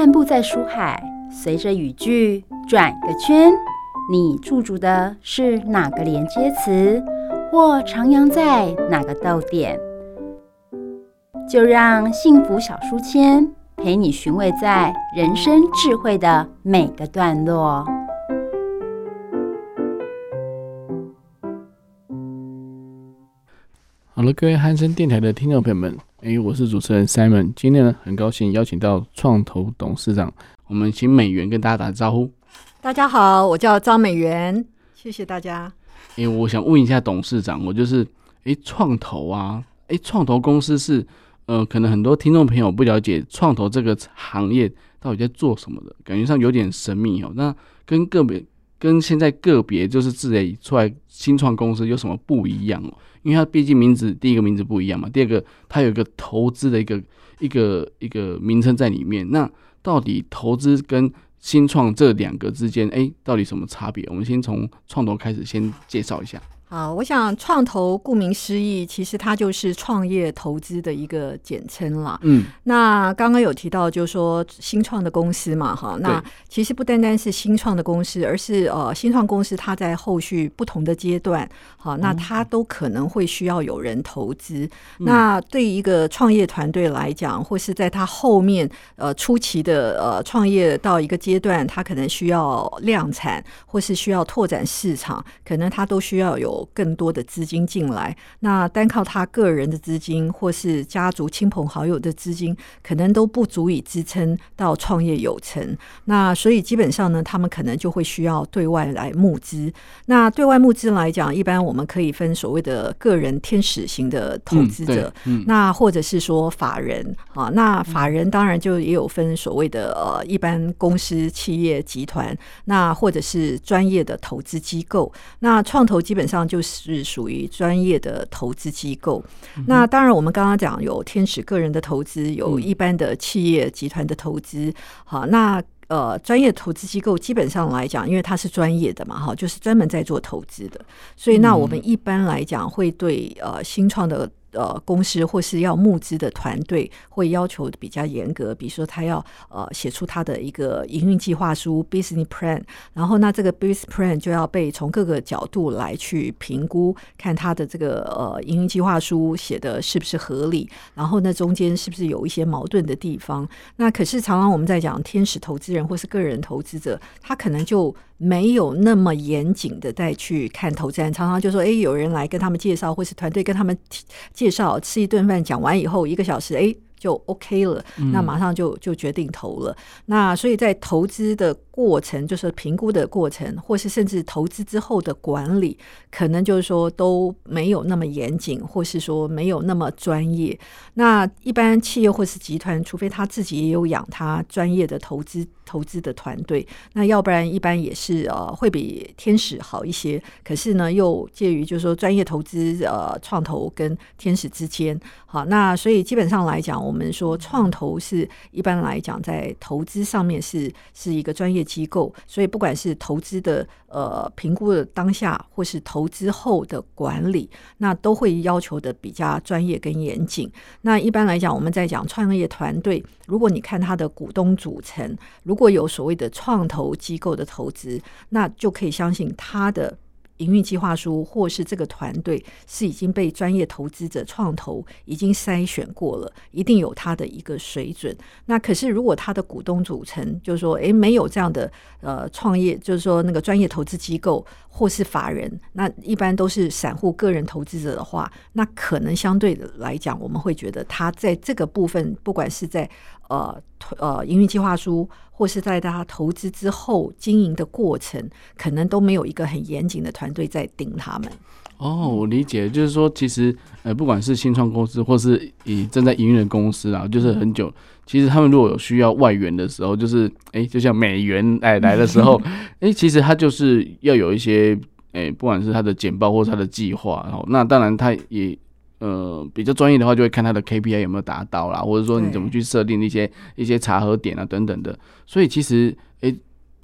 漫步在书海，随着语句转个圈，你驻足的是哪个连接词，或徜徉在哪个逗点？就让幸福小书签陪你寻味在人生智慧的每个段落。好了，各位汉森电台的听众朋友们，哎，我是主持人 Simon。今天呢，很高兴邀请到创投董事长，我们请美元跟大家打个招呼。大家好，我叫张美元，谢谢大家。哎，我想问一下董事长，我就是哎，创投啊，哎，创投公司是呃，可能很多听众朋友不了解创投这个行业到底在做什么的，感觉上有点神秘哦。那跟个别跟现在个别就是自己出来新创公司有什么不一样哦？因为它毕竟名字第一个名字不一样嘛，第二个它有一个投资的一个一个一个名称在里面。那到底投资跟新创这两个之间，哎，到底什么差别？我们先从创投开始先介绍一下。好，我想创投顾名思义，其实它就是创业投资的一个简称啦。嗯，那刚刚有提到，就是说新创的公司嘛，哈，那其实不单单是新创的公司，而是呃新创公司它在后续不同的阶段，好，那它都可能会需要有人投资。嗯、那对于一个创业团队来讲，或是在它后面呃初期的呃创业到一个阶段，它可能需要量产，或是需要拓展市场，可能它都需要有。更多的资金进来，那单靠他个人的资金，或是家族亲朋好友的资金，可能都不足以支撑到创业有成。那所以基本上呢，他们可能就会需要对外来募资。那对外募资来讲，一般我们可以分所谓的个人天使型的投资者，嗯嗯、那或者是说法人啊。那法人当然就也有分所谓的呃一般公司、企业、集团，那或者是专业的投资机构。那创投基本上。就是属于专业的投资机构。那当然，我们刚刚讲有天使个人的投资，有一般的企业集团的投资。好，那呃，专业投资机构基本上来讲，因为它是专业的嘛，哈，就是专门在做投资的。所以，那我们一般来讲会对呃新创的。呃，公司或是要募资的团队会要求比较严格，比如说他要呃写出他的一个营运计划书 （business plan），然后那这个 business plan 就要被从各个角度来去评估，看他的这个呃营运计划书写的是不是合理，然后那中间是不是有一些矛盾的地方。那可是常常我们在讲天使投资人或是个人投资者，他可能就没有那么严谨的再去看投资人，常常就说，哎，有人来跟他们介绍，或是团队跟他们介绍，吃一顿饭讲完以后，一个小时，哎。就 OK 了，那马上就就决定投了。那所以在投资的过程，就是评估的过程，或是甚至投资之后的管理，可能就是说都没有那么严谨，或是说没有那么专业。那一般企业或是集团，除非他自己也有养他专业的投资投资的团队，那要不然一般也是呃会比天使好一些。可是呢，又介于就是说专业投资呃创投跟天使之间。好，那所以基本上来讲，我们说创投是一般来讲在投资上面是是一个专业机构，所以不管是投资的呃评估的当下，或是投资后的管理，那都会要求的比较专业跟严谨。那一般来讲，我们在讲创业团队，如果你看他的股东组成，如果有所谓的创投机构的投资，那就可以相信他的。营运计划书，或是这个团队是已经被专业投资者创投已经筛选过了，一定有它的一个水准。那可是如果他的股东组成，就是说，诶，没有这样的呃创业，就是说那个专业投资机构或是法人，那一般都是散户个人投资者的话，那可能相对的来讲，我们会觉得他在这个部分，不管是在呃呃营运计划书。或是在他投资之后经营的过程，可能都没有一个很严谨的团队在盯他们。哦，我理解，就是说，其实呃，不管是新创公司，或是以正在营运的公司啊，就是很久，其实他们如果有需要外援的时候，就是哎、欸，就像美元哎来的时候，哎、欸，其实他就是要有一些哎、欸，不管是他的简报或是他的计划，然后那当然他也。呃，比较专业的话，就会看他的 KPI 有没有达到啦，或者说你怎么去设定一些一些查核点啊等等的。所以其实，诶，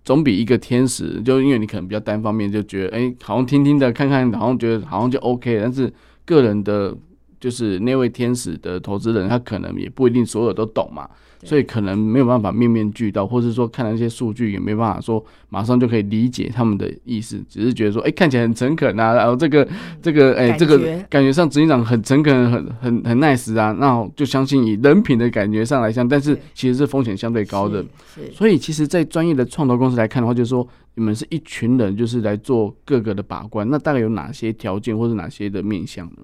总比一个天使，就因为你可能比较单方面就觉得，诶，好像听听的看看，好像觉得好像就 OK。但是个人的，就是那位天使的投资人，他可能也不一定所有都懂嘛。所以可能没有办法面面俱到，或者说看了一些数据也没办法说马上就可以理解他们的意思，只是觉得说，哎、欸，看起来很诚恳啊，然后这个这个，哎、欸，这个感觉上执行长很诚恳，很很很 nice 啊，那就相信以人品的感觉上来讲，但是其实是风险相对高的，所以其实，在专业的创投公司来看的话，就是说你们是一群人，就是来做各个的把关，那大概有哪些条件或者哪些的面向呢？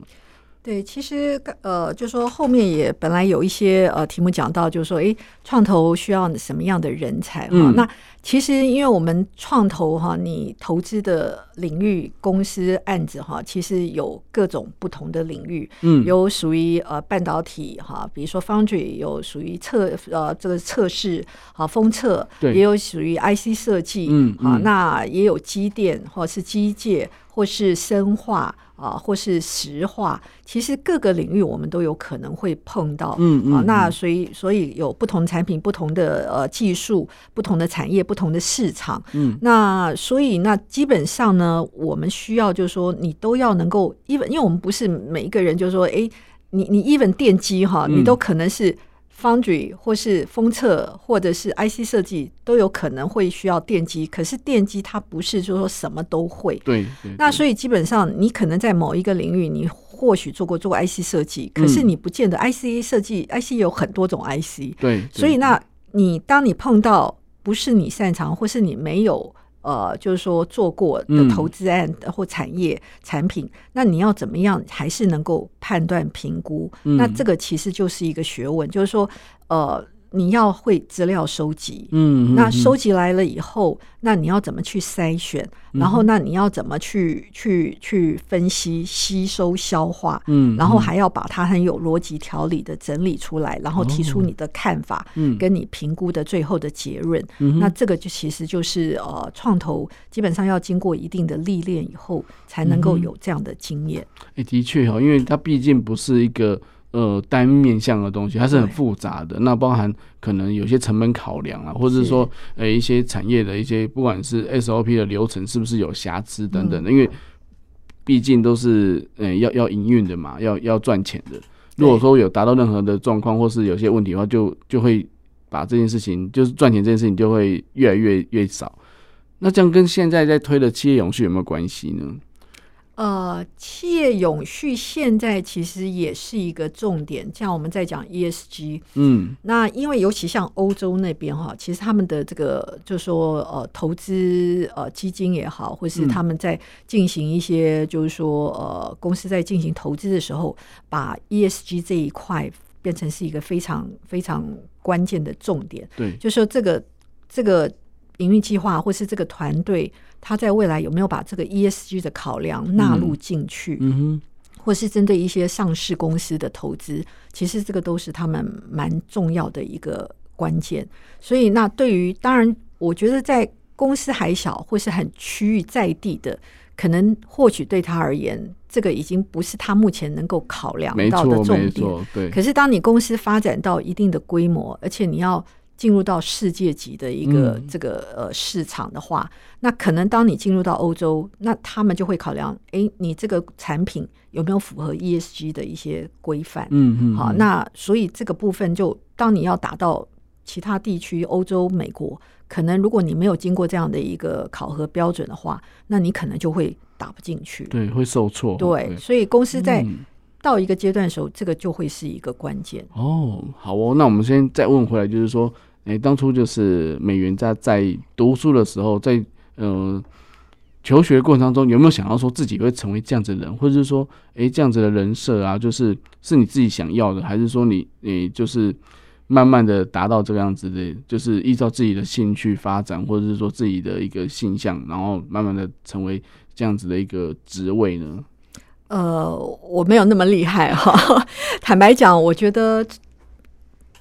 对，其实呃，就说后面也本来有一些呃题目讲到，就是说，哎，创投需要什么样的人才哈？嗯、那其实因为我们创投哈，你投资的领域公司案子哈，其实有各种不同的领域，嗯，有属于呃半导体哈，比如说 Foundry，有属于测呃这个测试啊封测，对，也有属于 IC 设计，嗯啊，那也有机电或是机械。或是生化啊，或是石化，其实各个领域我们都有可能会碰到。嗯嗯啊，那所以所以有不同产品、不同的呃技术、不同的产业、不同的市场。嗯，那所以那基本上呢，我们需要就是说，你都要能够，even，因为我们不是每一个人就是说，哎，你你 even 电机哈，你都可能是。Foundry 或是封测或者是 IC 设计都有可能会需要电机，可是电机它不是说什么都会。对，对。那所以基本上你可能在某一个领域，你或许做过做过 IC 设计，可是你不见得 IC 设计、嗯、IC 有很多种 IC。对。所以那你当你碰到不是你擅长，或是你没有。呃，就是说做过的投资案或产业产品，嗯、那你要怎么样还是能够判断评估？嗯、那这个其实就是一个学问，就是说，呃。你要会资料收集，嗯，那收集来了以后，那你要怎么去筛选？然后，那你要怎么去去去分析、吸收、消化？嗯，然后还要把它很有逻辑条理的整理出来，然后提出你的看法，嗯，跟你评估的最后的结论。嗯，那这个就其实就是呃，创投基本上要经过一定的历练以后，才能够有这样的经验。哎，的确哈，因为它毕竟不是一个。呃，单面向的东西，它是很复杂的。那包含可能有些成本考量啊，或者是说，呃，一些产业的一些，不管是 SOP 的流程是不是有瑕疵等等的，嗯、因为毕竟都是呃要要营运的嘛，要要赚钱的。如果说有达到任何的状况，或是有些问题的话，就就会把这件事情，就是赚钱这件事情就会越来越越少。那这样跟现在在推的企业永续有没有关系呢？呃，企业永续现在其实也是一个重点，像我们在讲 ESG，嗯，那因为尤其像欧洲那边哈，其实他们的这个就是说呃投资呃基金也好，或是他们在进行一些就是说呃公司在进行投资的时候，把 ESG 这一块变成是一个非常非常关键的重点，对，就是说这个这个营运计划或是这个团队。他在未来有没有把这个 ESG 的考量纳入进去？嗯哼，或是针对一些上市公司的投资，其实这个都是他们蛮重要的一个关键。所以，那对于当然，我觉得在公司还小或是很区域在地的，可能或许对他而言，这个已经不是他目前能够考量到的重点。对。可是，当你公司发展到一定的规模，而且你要进入到世界级的一个这个呃市场的话，嗯、那可能当你进入到欧洲，那他们就会考量，哎，你这个产品有没有符合 ESG 的一些规范？嗯嗯，好，那所以这个部分就当你要打到其他地区，欧洲、美国，可能如果你没有经过这样的一个考核标准的话，那你可能就会打不进去，对，会受挫。对，对所以公司在到一个阶段的时候，嗯、这个就会是一个关键。哦，好哦，那我们先再问回来，就是说。哎，当初就是美元在在读书的时候，在嗯、呃、求学过程当中，有没有想要说自己会成为这样子的人，或者是说，哎，这样子的人设啊，就是是你自己想要的，还是说你你就是慢慢的达到这个样子的，就是依照自己的兴趣发展，或者是说自己的一个性向，然后慢慢的成为这样子的一个职位呢？呃，我没有那么厉害哈，坦白讲，我觉得。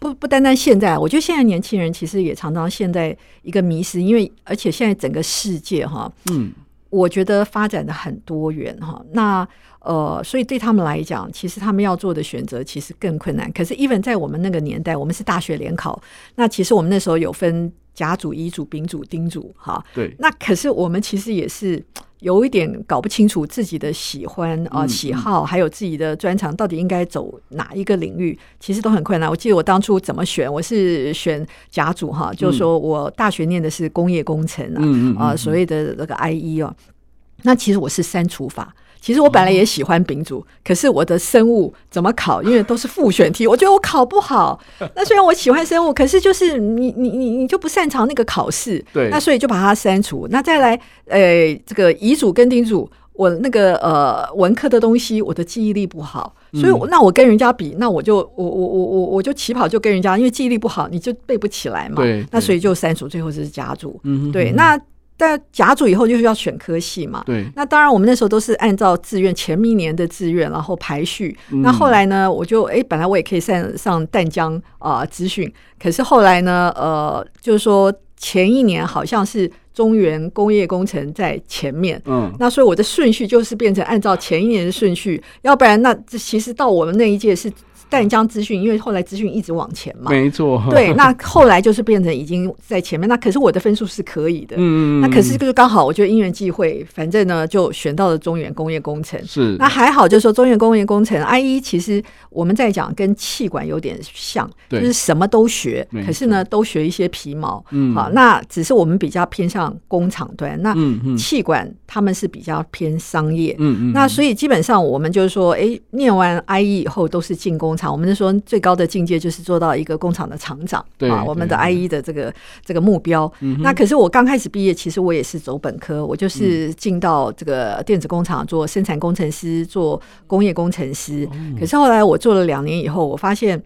不不单单现在，我觉得现在年轻人其实也常常现在一个迷失，因为而且现在整个世界哈，嗯，我觉得发展的很多元哈，那呃，所以对他们来讲，其实他们要做的选择其实更困难。可是，even 在我们那个年代，我们是大学联考，那其实我们那时候有分。甲组、乙组、丙组、丁组，哈。对。那可是我们其实也是有一点搞不清楚自己的喜欢啊、呃、喜好，还有自己的专长到底应该走哪一个领域，其实都很困难。我记得我当初怎么选，我是选甲组哈，就是说我大学念的是工业工程啊，啊、嗯呃，所谓的那个 IE 哦。那其实我是删除法。其实我本来也喜欢丙组，哦，可是我的生物怎么考？因为都是复选题，我觉得我考不好。那虽然我喜欢生物，可是就是你你你你就不擅长那个考试，对。那所以就把它删除。那再来，呃，这个乙组跟丁组，我那个呃文科的东西，我的记忆力不好，所以那我跟人家比，那我就我我我我我就起跑就跟人家，因为记忆力不好，你就背不起来嘛。对。那所以就删除，最后就是甲组。嗯，对。那。在甲组以后就是要选科系嘛，对。那当然我们那时候都是按照志愿前一年的志愿，然后排序。嗯、那后来呢，我就哎、欸，本来我也可以上上淡江啊资讯，可是后来呢，呃，就是说前一年好像是中原工业工程在前面，嗯，那所以我的顺序就是变成按照前一年的顺序，要不然那这其实到我们那一届是。淡江资讯，因为后来资讯一直往前嘛，没错。对，那后来就是变成已经在前面。那可是我的分数是可以的，嗯，那可是就是刚好，我觉得因缘际会，反正呢就选到了中原工业工程。是，那还好，就是说中原工业工程 IE 其实我们在讲跟气管有点像，就是什么都学，可是呢都学一些皮毛。嗯，好，那只是我们比较偏向工厂端，那气管他们是比较偏商业。嗯嗯，那所以基本上我们就是说，哎，念完 IE 以后都是进工厂。我们是说最高的境界就是做到一个工厂的厂长，对啊，我们的 IE 的这个这个目标。那可是我刚开始毕业，其实我也是走本科，我就是进到这个电子工厂做生产工程师，做工业工程师。可是后来我做了两年以后，我发现，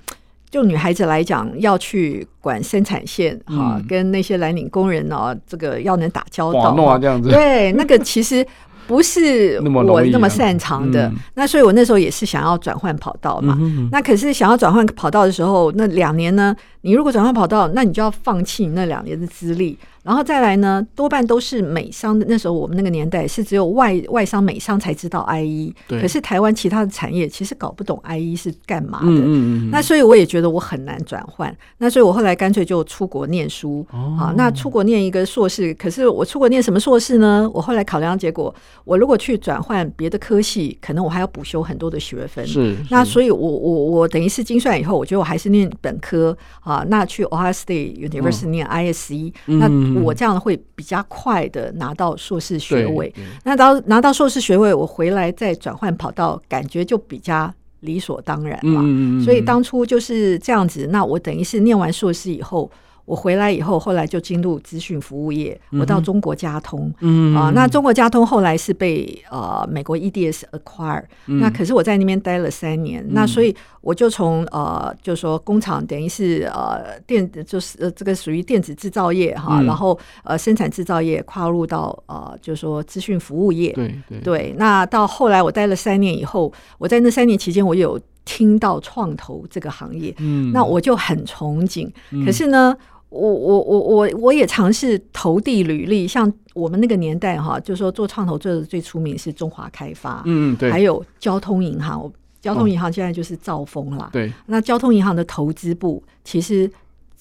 就女孩子来讲，要去管生产线哈，跟那些蓝领工人呢，这个要能打交道，这样子，对，那个其实。不是我那么擅长的，那所以我那时候也是想要转换跑道嘛。那可是想要转换跑道的时候，那两年呢？你如果转换跑道，那你就要放弃你那两年的资历。然后再来呢，多半都是美商的。那时候我们那个年代是只有外外商美商才知道 IE，可是台湾其他的产业其实搞不懂 IE 是干嘛的。嗯嗯。那所以我也觉得我很难转换。那所以我后来干脆就出国念书。哦。好，那出国念一个硕士，可是我出国念什么硕士呢？我后来考量结果，我如果去转换别的科系，可能我还要补修很多的学分。是。那所以我我我等于是精算以后，我觉得我还是念本科啊。那去 Ohio State University 念 ISE，那。我这样会比较快的拿到硕士学位，那到拿到硕士学位，我回来再转换跑道，感觉就比较理所当然嘛。嗯、所以当初就是这样子。那我等于是念完硕士以后。我回来以后，后来就进入资讯服务业。我到中国嘉通，嗯啊，那中国嘉通后来是被呃美国 EDS acquire，嗯。那可是我在那边待了三年，嗯，那所以我就从呃，就是说工厂等于是呃电，就是呃这个属于电子制造业哈，嗯，然后呃生产制造业跨入到呃就是说资讯服务业。对对对。那到后来我待了三年以后，我在那三年期间，我有听到创投这个行业，嗯，那我就很憧憬。可是呢。我我我我我也尝试投递履历，像我们那个年代哈，就是说做创投做的最出名是中华开发，嗯对，还有交通银行，交通银行现在就是兆丰啦，对，那交通银行的投资部其实。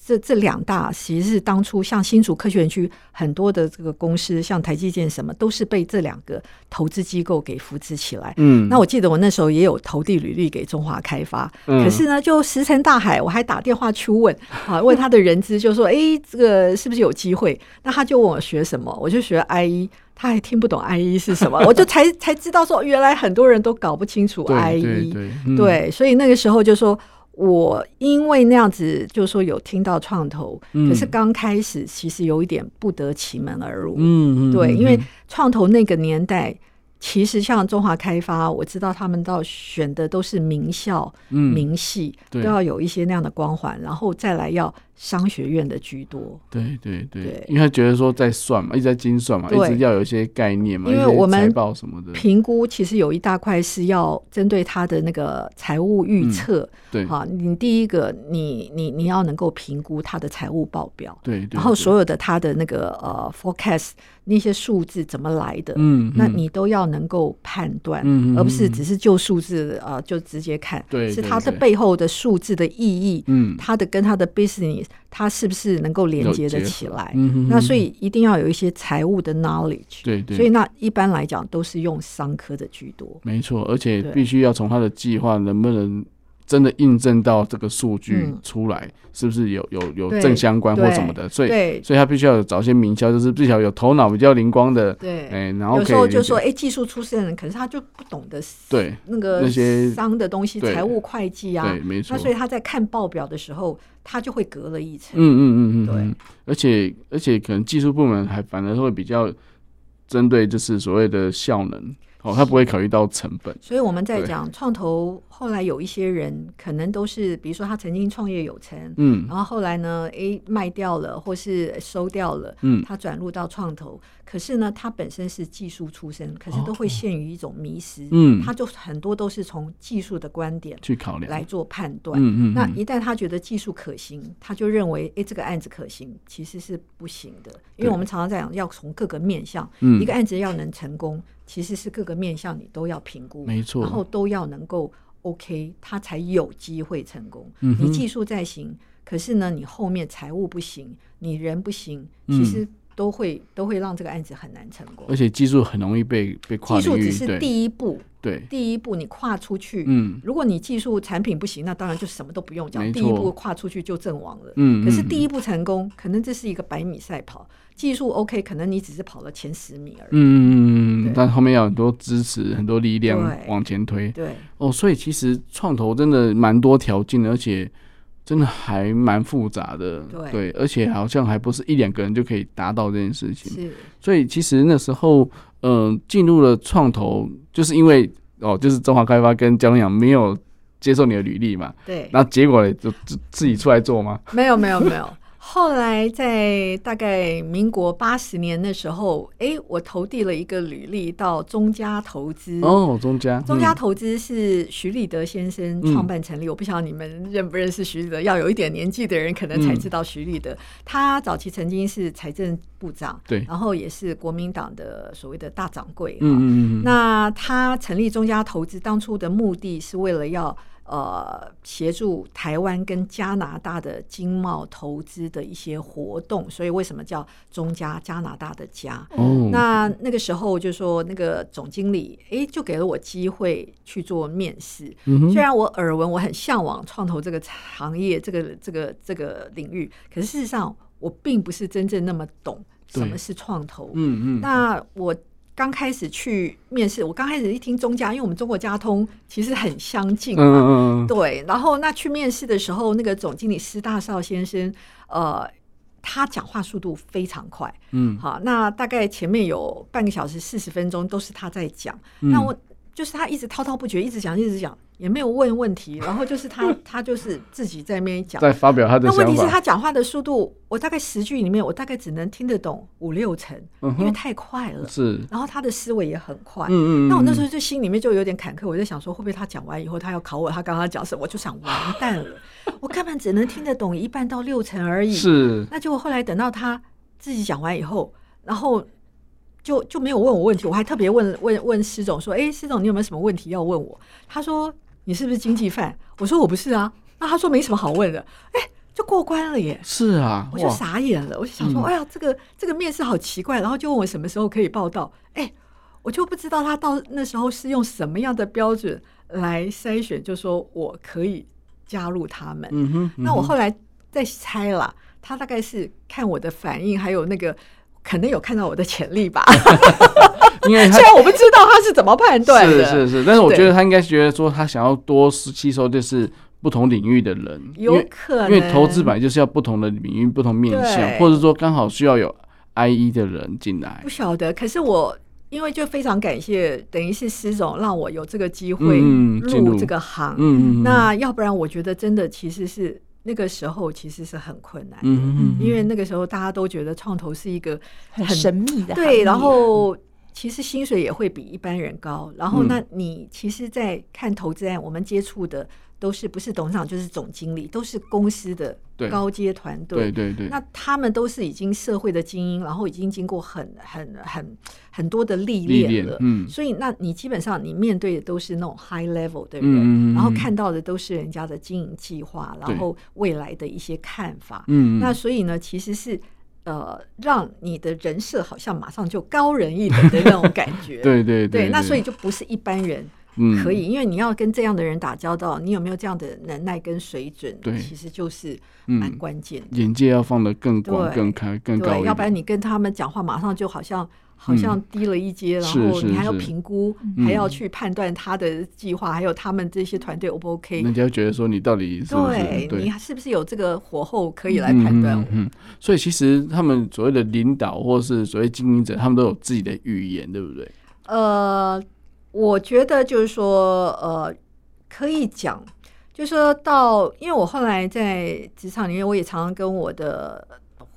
这这两大其实是当初像新竹科学园区很多的这个公司，像台积电什么，都是被这两个投资机构给扶持起来。嗯，那我记得我那时候也有投递履历给中华开发，嗯，可是呢，就石沉大海。我还打电话去问啊，问他的人资，就说：“哎，这个是不是有机会？”那他就问我学什么，我就学 IE，他还听不懂 IE 是什么，我就才才知道说，原来很多人都搞不清楚 IE。对，对，嗯，对，所以那个时候就说。我因为那样子，就是说有听到创投，嗯、可是刚开始其实有一点不得其门而入。嗯嗯，对，因为创投那个年代，其实像中华开发，我知道他们到选的都是名校、嗯、名系，都要有一些那样的光环，然后再来要。商学院的居多，对对对，因为他觉得说在算嘛，一直在精算嘛，一直要有一些概念嘛，因为我们财报什么的。评估，其实有一大块是要针对他的那个财务预测，嗯，对，好，你第一个，你你你要能够评估他的财务报表，对，对，对，然后所有的他的那个呃 forecast 那些数字怎么来的，嗯，那你都要能够判断，嗯，而不是只是就数字啊，呃，就直接看，对，是他的背后的数字的意义，嗯，他的跟他的 business。它是不是能够连接的起来？嗯、那所以一定要有一些财务的 knowledge。对对。所以那一般来讲都是用商科的居多。没错，而且必须要从他的计划能不能。真的印证到这个数据出来，是不是有有有正相关或什么的？所以所以他必须要找些名校，就是至少有头脑比较灵光的。对，哎，然后有时候就说，哎，技术出身的人，可是他就不懂得对那个那些商的东西，财务会计啊，对，没错。那所以他在看报表的时候，他就会隔了一层。嗯嗯嗯嗯，对。而且而且可能技术部门还反而会比较针对，就是所谓的效能。哦，他不会考虑到成本，所以我们在讲创投，后来有一些人可能都是，比如说他曾经创业有成，嗯，然后后来呢，诶卖掉了或是收掉了，嗯，他转入到创投，可是呢，他本身是技术出身，可是都会陷于一种迷失，嗯，他就很多都是从技术的观点去考量来做判断，嗯嗯，那一旦他觉得技术可行，他就认为，诶这个案子可行，其实是不行的，因为我们常常在讲，要从各个面向，嗯，一个案子要能成功。其实是各个面向你都要评估，没错，然后都要能够 OK，他才有机会成功。嗯、你技术再行，可是呢，你后面财务不行，你人不行，其实都会、嗯、都会让这个案子很难成功。而且技术很容易被被跨技术只是第一步，对，第一步你跨出去，嗯，如果你技术产品不行，那当然就什么都不用讲，第一步跨出去就阵亡了。嗯，可是第一步成功，可能这是一个百米赛跑。技术 OK，可能你只是跑了前十米而已。嗯，但后面要很多支持，很多力量往前推。对，对哦，所以其实创投真的蛮多条件的，而且真的还蛮复杂的。对，对，而且好像还不是一两个人就可以达到这件事情。是，所以其实那时候，嗯、呃，进入了创投，就是因为哦，就是中华开发跟交通洋没有接受你的履历嘛。对。那结果呢，就自自己出来做吗？没有，没有，没有。后来在大概民国八十年的时候，哎，我投递了一个履历到中嘉投资。哦，中嘉，中嘉投资是徐立德先生创办成立。嗯、我不晓得你们认不认识徐立德，要有一点年纪的人可能才知道徐立德。嗯、他早期曾经是财政部长，对，然后也是国民党的所谓的大掌柜。嗯嗯嗯。那他成立中嘉投资，当初的目的是为了要。呃，协助台湾跟加拿大的经贸投资的一些活动，所以为什么叫中加加拿大的加？哦，那那个时候就说那个总经理，哎，就给了我机会去做面试。嗯，虽然我耳闻，我很向往创投这个行业，这个这个这个领域，可是事实上我并不是真正那么懂什么是创投。嗯嗯，那我。刚开始去面试，我刚开始一听中家，因为我们中国家通其实很相近嘛，嗯嗯嗯。对。然后那去面试的时候，那个总经理施大少先生，呃，他讲话速度非常快，嗯，好，那大概前面有半个小时四十分钟都是他在讲，嗯、那我就是他一直滔滔不绝，一直讲，一直讲。也没有问问题，然后就是他，他就是自己在那边讲，在发表他的。那问题是，他讲话的速度，我大概十句里面，我大概只能听得懂五六成，嗯、因为太快了。是，然后他的思维也很快。嗯，嗯嗯。那我那时候就心里面就有点坎坷，我在想说，会不会他讲完以后，他要考我，他刚刚讲什么，我就想完蛋了，我根本只能听得懂一半到六成而已。是。那结果后来等到他自己讲完以后，然后。就就没有问我问题，我还特别问问问施总说：“哎，施总，你有没有什么问题要问我？”他说：“你是不是经济犯？”我说：“我不是啊。”那他说：“没什么好问的。”哎，就过关了耶！是啊，我就傻眼了，我就想说：“哎呀，这个这个面试好奇怪。”然后就问我什么时候可以报道。哎，我就不知道他到那时候是用什么样的标准来筛选，就说我可以加入他们。嗯哼，那我后来再猜了，他大概是看我的反应，还有那个。可能有看到我的潜力吧，因为虽然我不知道他是怎么判断的，是是是，但是我觉得他应该觉得说他想要多吸收就是不同领域的人，有可能，因为投资本来就是要不同的领域、不同面向，或者说刚好需要有 IE 的人进来。不晓得，可是我因为就非常感谢，等于是施总让我有这个机会入。这个行，嗯嗯，那要不然我觉得真的其实是。那个时候其实是很困难的，嗯嗯嗯，因为那个时候大家都觉得创投是一个很，很神秘的，对，然后其实薪水也会比一般人高。然后，那你其实，在看投资案，我们接触的。都是不是董事长就是总经理，都是公司的高阶团队。对对对，那他们都是已经社会的精英，然后已经经过很很很很多的历练了。嗯，所以那你基本上你面对的都是那种 high level 的人，嗯，然后看到的都是人家的经营计划，然后未来的一些看法。嗯，那所以呢，其实是呃，让你的人设好像马上就高人一等的那种感觉。对，对对对，那所以就不是一般人。嗯，可以，因为你要跟这样的人打交道，你有没有这样的能耐跟水准？对，其实就是蛮关键的。眼界要放得更广、更开、更高。要不然你跟他们讲话，马上就好像好像低了一阶，然后你还要评估，还要去判断他的计划，还有他们这些团队 O 不 OK？人家觉得说你到底是不是对，你是不是有这个火候可以来判断？嗯，所以其实他们所谓的领导或是所谓经营者，他们都有自己的语言，对不对？呃。我觉得就是说，呃，可以讲，就是说到，因为我后来在职场里面，我也常常跟我的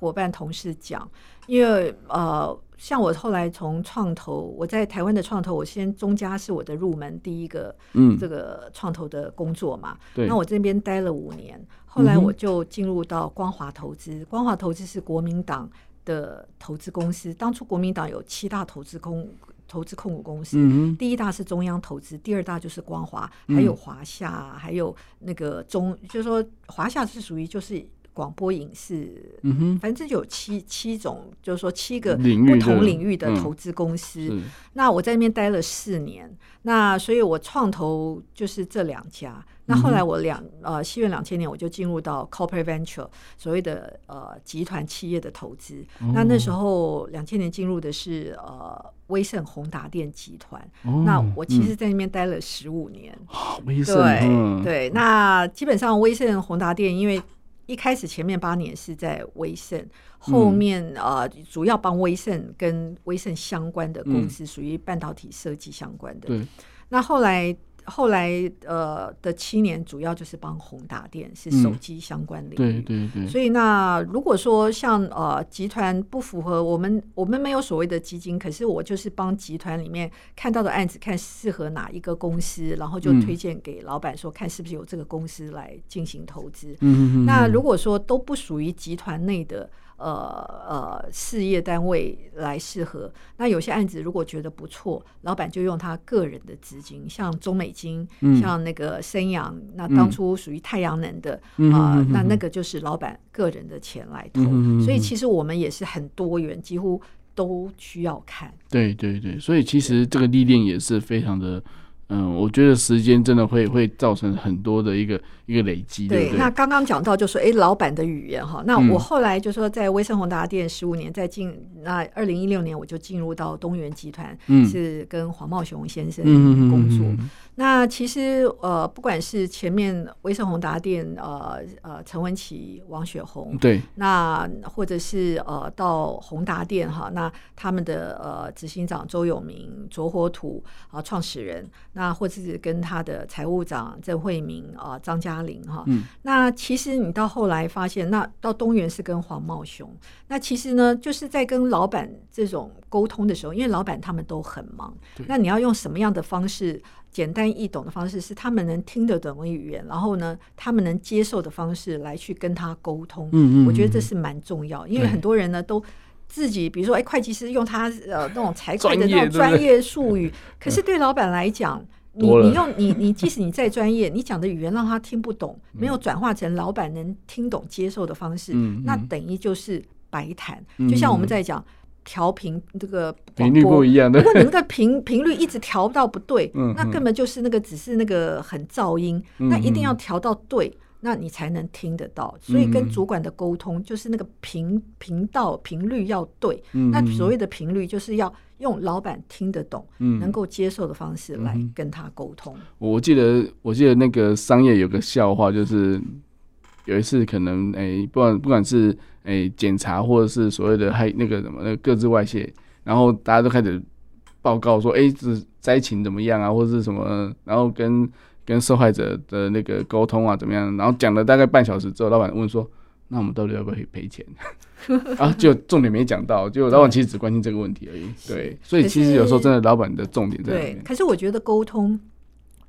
伙伴同事讲，因为呃，像我后来从创投，我在台湾的创投，我先中嘉是我的入门第一个，嗯，这个创投的工作嘛，对，那我这边待了五年，后来我就进入到光华投资，光华投资是国民党的投资公司，当初国民党有七大投资公。投资控股公司，嗯、第一大是中央投资，第二大就是光华，还有华夏，还有那个中，就是说华夏是属于就是广播影视，嗯哼，反正就有七七种，就是说七个不同领域的投资公司。嗯、那我在那边待了四年，那所以我创投就是这两家。那后来我两呃，西元两千年我就进入到 corporate venture，所谓的呃集团企业的投资。哦、那那时候两千年进入的是呃威盛宏达电集团。哦、那我其实在那边待了十五年。哦、威盛对、嗯、对，那基本上威盛宏达电，因为一开始前面八年是在威盛，后面、嗯、呃主要帮威盛跟威盛相关的公司，属于半导体设计相关的。对，那后来。后来呃的七年，主要就是帮宏达电是手机相关领域。对对对。所以那如果说像呃集团不符合我们，我们没有所谓的基金，可是我就是帮集团里面看到的案子，看适合哪一个公司，然后就推荐给老板说，看是不是有这个公司来进行投资。嗯嗯。那如果说都不属于集团内的。呃呃，事业单位来适合。那有些案子如果觉得不错，老板就用他个人的资金，像中美金，嗯、像那个升阳，那当初属于太阳能的啊、嗯呃，那那个就是老板个人的钱来投。嗯、所以其实我们也是很多元，几乎都需要看。对对对，所以其实这个历练也是非常的。嗯，我觉得时间真的会会造成很多的一个一个累积。对，对，对，那刚刚讲到就说，哎，老板的语言哈，那我后来就说，在威盛宏达店十五年，在进那二零一六年我就进入到东元集团，嗯、是跟黄茂雄先生工作。那其实呃，不管是前面威盛宏达店呃呃陈文琪、王雪红，对，那或者是呃到宏达店哈，那他们的呃执行长周永明、卓火土啊创始人，那或者是跟他的财务长郑慧明啊张嘉玲哈，嗯，那其实你到后来发现，那到东元是跟黄茂雄，那其实呢就是在跟老板这种沟通的时候，因为老板他们都很忙，那你要用什么样的方式？简单易懂的方式是他们能听得懂的语言，然后呢，他们能接受的方式来去跟他沟通。嗯嗯，我觉得这是蛮重要，因为很多人呢都自己，比如说哎，会计师用他呃那种财会的那种专业术语，可是对老板来讲，你你用你你即使你再专业，你讲的语言让他听不懂，没有转化成老板能听懂接受的方式，那等于就是白谈。就像我们在讲。调频这个频率不一样的，如果你那个频频率一直调到不对，嗯、那根本就是那个只是那个很噪音，嗯、那一定要调到对，那你才能听得到。嗯、所以跟主管的沟通就是那个频频道频率要对，嗯、那所谓的频率就是要用老板听得懂、嗯、能够接受的方式来跟他沟通。我记得我记得那个商业有个笑话，就是有一次可能哎、欸，不管不管是。诶，检查或者是所谓的还那个什么那个各自外泄，然后大家都开始报告说，哎，这灾情怎么样啊，或者是什么，然后跟跟受害者的那个沟通啊怎么样，然后讲了大概半小时之后，老板问说，那我们到底要不要赔钱？啊，就重点没讲到，就老板其实只关心这个问题而已。对，所以其实有时候真的老板的重点在。对，可是我觉得沟通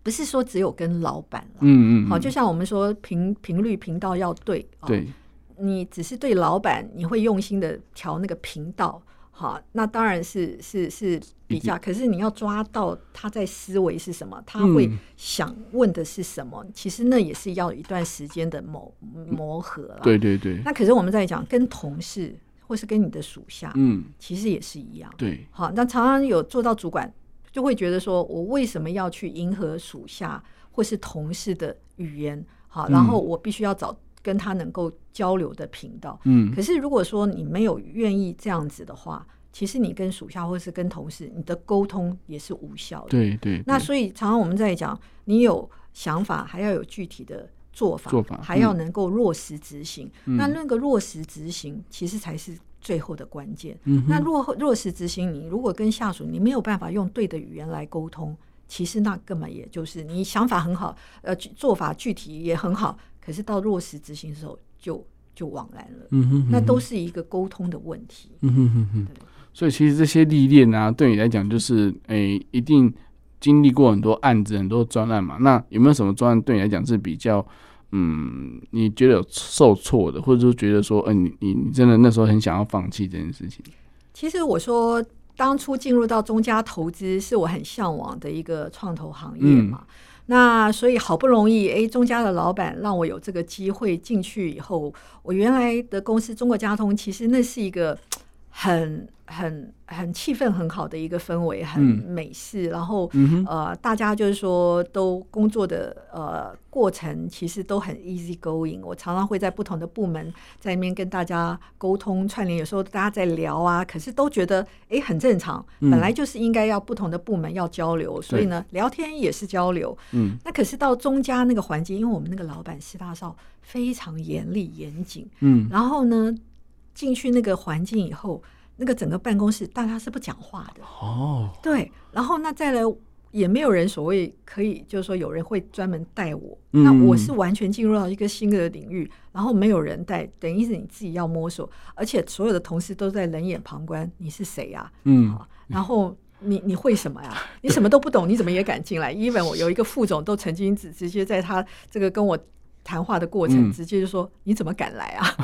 不是说只有跟老板了。嗯嗯。好，就像我们说频频率频道要对。对。你只是对老板，你会用心的调那个频道。好，那当然是是是比较，可是你要抓到他在思维是什么，他会想问的是什么，嗯、其实那也是要一段时间的磨磨合了。对对对。那可是我们在讲跟同事或是跟你的属下，嗯，其实也是一样。对。好，那常常有做到主管，就会觉得说我为什么要去迎合属下或是同事的语言？好，然后我必须要找。跟他能够交流的频道，嗯，可是如果说你没有愿意这样子的话，其实你跟属下或是跟同事，你的沟通也是无效的。对对，对。那所以常常我们在讲，你有想法，还要有具体的做法，做法还要能够落实执行。嗯、那那个落实执行，其实才是最后的关键。嗯。那落落实执行，你如果跟下属，你没有办法用对的语言来沟通，其实那根本也就是你想法很好，呃，做法具体也很好。可是到落实执行的时候就，就枉然了。嗯哼，哼，那都是一个沟通的问题。嗯哼哼哼。所以其实这些历练啊，对你来讲就是，诶、欸，一定经历过很多案子、很多专案嘛。那有没有什么专案对你来讲是比较，嗯，你觉得有受挫的，或者说觉得说，嗯、呃，你你你真的那时候很想要放弃这件事情？其实我说，当初进入到中加投资，是我很向往的一个创投行业嘛。嗯那所以好不容易，哎，中加的老板让我有这个机会进去以后，我原来的公司中国家通，其实那是一个很。很很气氛很好的一个氛围，很美式。嗯、然后、嗯、呃，大家就是说都工作的呃过程其实都很 easy going。我常常会在不同的部门在那边跟大家沟通串联，有时候大家在聊啊，可是都觉得哎很正常。本来就是应该要不同的部门要交流，嗯、所以呢聊天也是交流。嗯，那可是到中家那个环境，因为我们那个老板施大少非常严厉严谨。嗯，然后呢进去那个环境以后。那个整个办公室大家是不讲话的哦，对，然后那再来也没有人所谓可以，就是说有人会专门带我，嗯、那我是完全进入到一个新的领域，然后没有人带，等于是你自己要摸索，而且所有的同事都在冷眼旁观，你是谁呀、啊？嗯，然后你你会什么呀？你什么都不懂，你怎么也敢进来？Even 我有一个副总都曾经直直接在他这个跟我谈话的过程，嗯、直接就说你怎么敢来啊？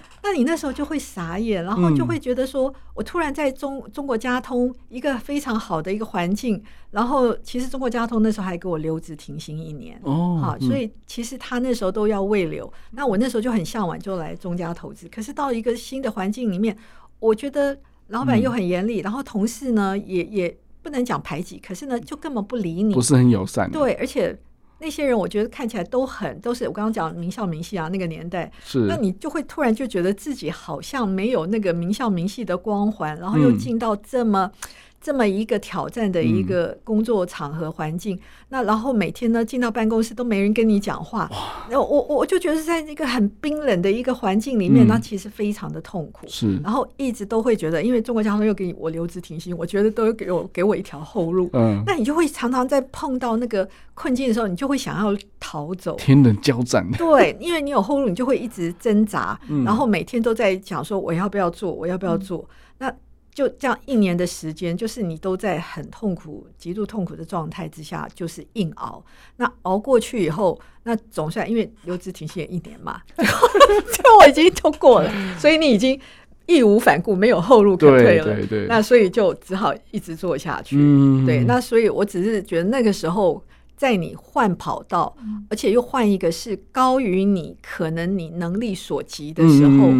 那你那时候就会傻眼，然后就会觉得说，我突然在中中国家通一个非常好的一个环境，然后其实中国家通那时候还给我留职停薪一年哦，好，所以其实他那时候都要未留。那我那时候就很向往，就来中家投资。可是到一个新的环境里面，我觉得老板又很严厉，然后同事呢也也不能讲排挤，可是呢就根本不理你，不是很友善。对，而且。那些人我觉得看起来都很都是我刚刚讲名校名系啊，那个年代，是那你就会突然就觉得自己好像没有那个名校名系的光环，然后又进到这么。嗯这么一个挑战的一个工作场合环境，嗯、那然后每天呢进到办公室都没人跟你讲话，然后我我就觉得在那个很冰冷的一个环境里面，那、嗯、其实非常的痛苦。是，然后一直都会觉得，因为中国交通又给我留职停薪，我觉得都给我给我一条后路。嗯，那你就会常常在碰到那个困境的时候，你就会想要逃走，天人交战。对，因为你有后路，你就会一直挣扎，嗯、然后每天都在讲说我要不要做，我要不要做。嗯、那就这样一年的时间，就是你都在很痛苦、极度痛苦的状态之下，就是硬熬。那熬过去以后，那总算因为留职停薪一年嘛，这我已经都过了，所以你已经义无反顾，没有后路可退了。对对对。那所以就只好一直做下去。嗯。对，那所以我只是觉得那个时候，在你换跑道，而且又换一个是高于你可能你能力所及的时候，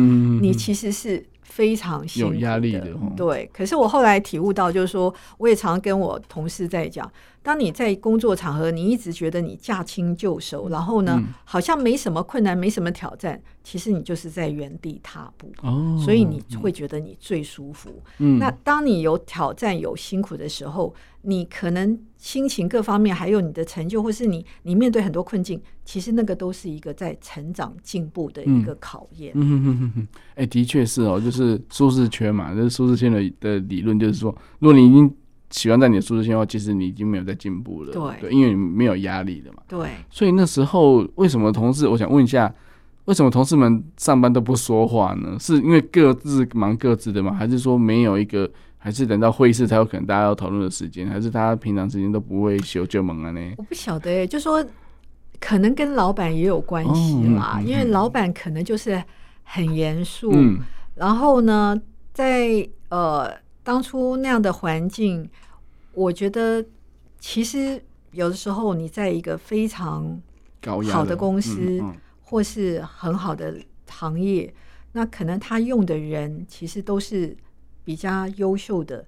你其实是。非常有压力的，对。可是我后来体悟到，就是说，我也常跟我同事在讲，当你在工作场合，你一直觉得你驾轻就熟，然后呢，好像没什么困难，没什么挑战，其实你就是在原地踏步。哦，所以你会觉得你最舒服。嗯，那当你有挑战、有辛苦的时候，你可能心情各方面，还有你的成就，或是你你面对很多困境，其实那个都是一个在成长进步的一个考验。嗯哼哼哼哼，哎，的确是哦，就是舒适圈嘛，就是舒适圈的的理论，就是说，如果你已经喜欢在你的舒适圈的话，其实你已经没有在进步了。对，对，因为你没有压力了嘛。对。所以那时候为什么同事？我想问一下，为什么同事们上班都不说话呢？是因为各自忙各自的吗？还是说没有一个，还是等到会议室才有可能大家要讨论的时间？还是他平常时间都不会修旧门啊呢？我不晓得、欸，就说可能跟老板也有关系啦，哦嗯嗯嗯、因为老板可能就是很严肃，嗯、然后呢，在呃当初那样的环境，我觉得其实有的时候你在一个非常好的公司。或是很好的行业，那可能他用的人其实都是比较优秀的，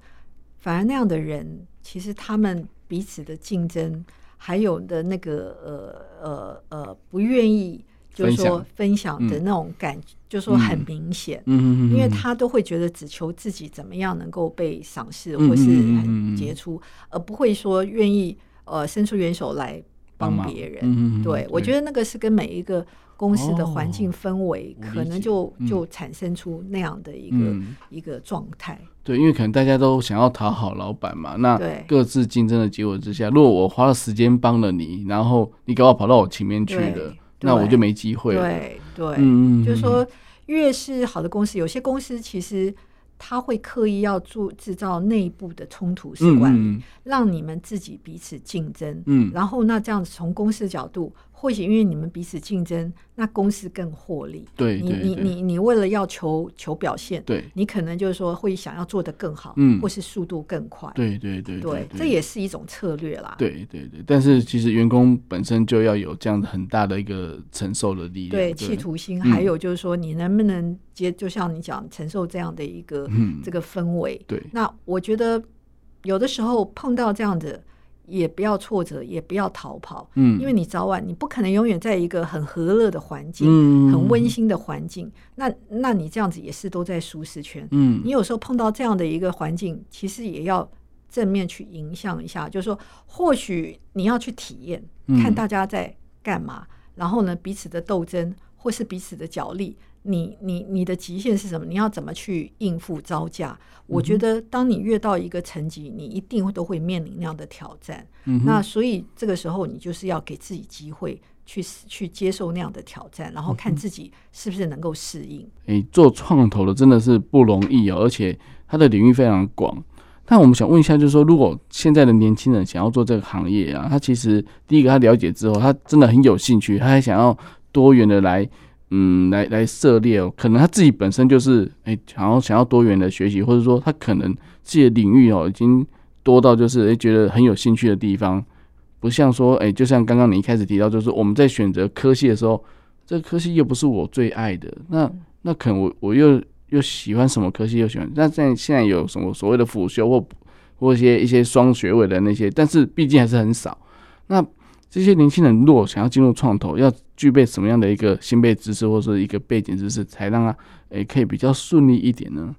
反而那样的人，其实他们彼此的竞争，还有的那个呃呃呃不愿意，就是说分享。的那种感觉，就是说很明显，因为他都会觉得只求自己怎么样能够被赏识，或是很杰出，而不会说愿意呃伸出援手来帮别人。对，我觉得那个是跟每一个。公司的环境氛围可能就就产生出那样的一个一个状态。对，因为可能大家都想要讨好老板嘛，那各自竞争的结果之下，如果我花了时间帮了你，然后你给我跑到我前面去了，那我就没机会了。对对，嗯，就是说，越是好的公司，有些公司其实他会刻意要做制造内部的冲突式管理，让你们自己彼此竞争。嗯，然后那这样子从公司的角度。或许因为你们彼此竞争，那公司更获利。对，你你你你为了要求求表现，对，你可能就是说会想要做得更好，嗯，或是速度更快。对对对对，这也是一种策略啦。对对对，但是其实员工本身就要有这样很大的一个承受的力量，对，企图心，还有就是说你能不能接，就像你讲承受这样的一个这个氛围。对，那我觉得有的时候碰到这样的。也不要挫折，也不要逃跑，嗯，因为你早晚你不可能永远在一个很和乐的环境，嗯，很温馨的环境，那那你这样子也是都在舒适圈，嗯，你有时候碰到这样的一个环境，其实也要正面去影响一下，就是说，或许你要去体验，看大家在干嘛，然后呢，彼此的斗争或是彼此的角力。你你你的极限是什么？你要怎么去应付招架？我觉得，当你越到一个层级，你一定会都会面临那样的挑战。嗯、那所以这个时候，你就是要给自己机会去去接受那样的挑战，然后看自己是不是能够适应。哎、欸，做创投的真的是不容易哦，而且它的领域非常广。但我们想问一下，就是说，如果现在的年轻人想要做这个行业啊，他其实第一个他了解之后，他真的很有兴趣，他还想要多元的来。嗯，来来涉猎哦，可能他自己本身就是哎，想要想要多元的学习，或者说他可能自己的领域哦，已经多到就是哎觉得很有兴趣的地方，不像说哎，就像刚刚你一开始提到，就是我们在选择科系的时候，这个科系又不是我最爱的，那那可能我我又又喜欢什么科系又喜欢，那在现在有什么所谓的辅修或或一些一些双学位的那些，但是毕竟还是很少，那。这些年轻人如果想要进入创投，要具备什么样的一个先备知识或者说一个背景知识，才让他诶、欸、可以比较顺利一点呢？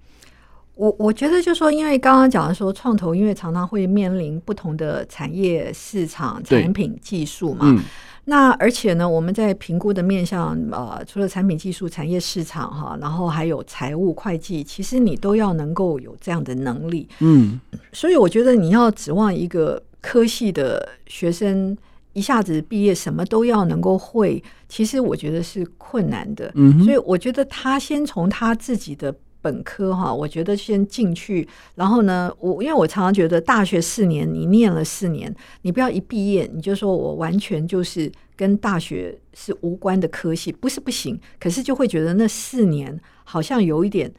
我我觉得就是说，因为刚刚讲的说创投，因为常常会面临不同的产业、市场、产品、技术嘛。嗯、那而且呢，我们在评估的面向，呃，除了产品、技术、产业、市场哈，然后还有财务、会计，其实你都要能够有这样的能力。嗯，所以我觉得你要指望一个科系的学生。一下子毕业什么都要能够会，其实我觉得是困难的。嗯，所以我觉得他先从他自己的本科哈，我觉得先进去，然后呢，我因为我常常觉得大学四年你念了四年，你不要一毕业你就说我完全就是跟大学是无关的科系，不是不行，可是就会觉得那四年好像有一点。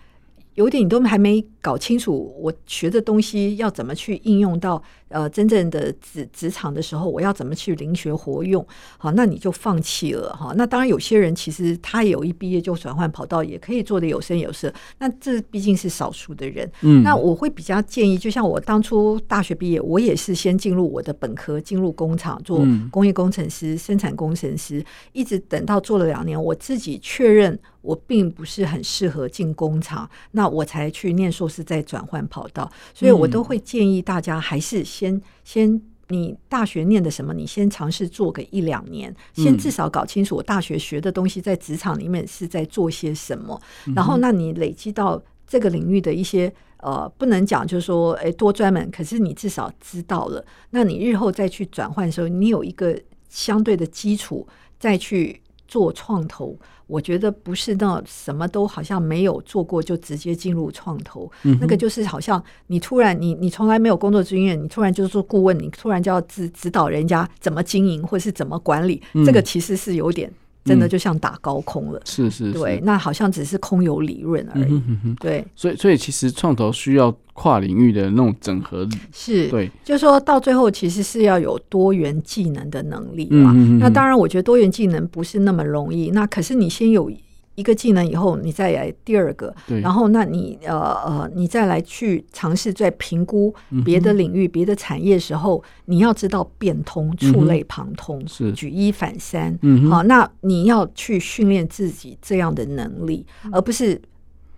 有点你都还没搞清楚，我学的东西要怎么去应用到呃真正的职职场的时候，我要怎么去灵学活用？好，那你就放弃了哈。那当然，有些人其实他有一毕业就转换跑道，也可以做的有声有色。那这毕竟是少数的人。嗯，那我会比较建议，就像我当初大学毕业，我也是先进入我的本科，进入工厂做工业工程师、生产工程师，一直等到做了两年，我自己确认。我并不是很适合进工厂，那我才去念硕士，再转换跑道。所以我都会建议大家，还是先先先你大学念的什么，你先尝试做个一两年，先至少搞清楚我大学学的东西在职场里面是在做些什么。然后，那你累积到这个领域的一些呃，不能讲就是说，诶，多专门，可是你至少知道了。那你日后再去转换的时候，你有一个相对的基础，再去。做创投，我觉得不是那什么都好像没有做过就直接进入创投，嗯、那个就是好像你突然你你从来没有工作经验，你突然就是做顾问，你突然就要指指导人家怎么经营或是怎么管理，嗯、这个其实是有点。真的就像打高空了，是是，对，那好像只是空有理论而已，对。所以，所以其实创投需要跨领域的那种整合，是对，就是说到最后，其实是要有多元技能的能力嘛。那当然，我觉得多元技能不是那么容易。那可是你先有。一个技能以后，你再来第二个，然后那你呃呃，你再来去尝试在评估别的领域、嗯、别的产业时候，你要知道变通、触类旁通，嗯、是。举一反三。好，那你要去训练自己这样的能力，嗯、而不是。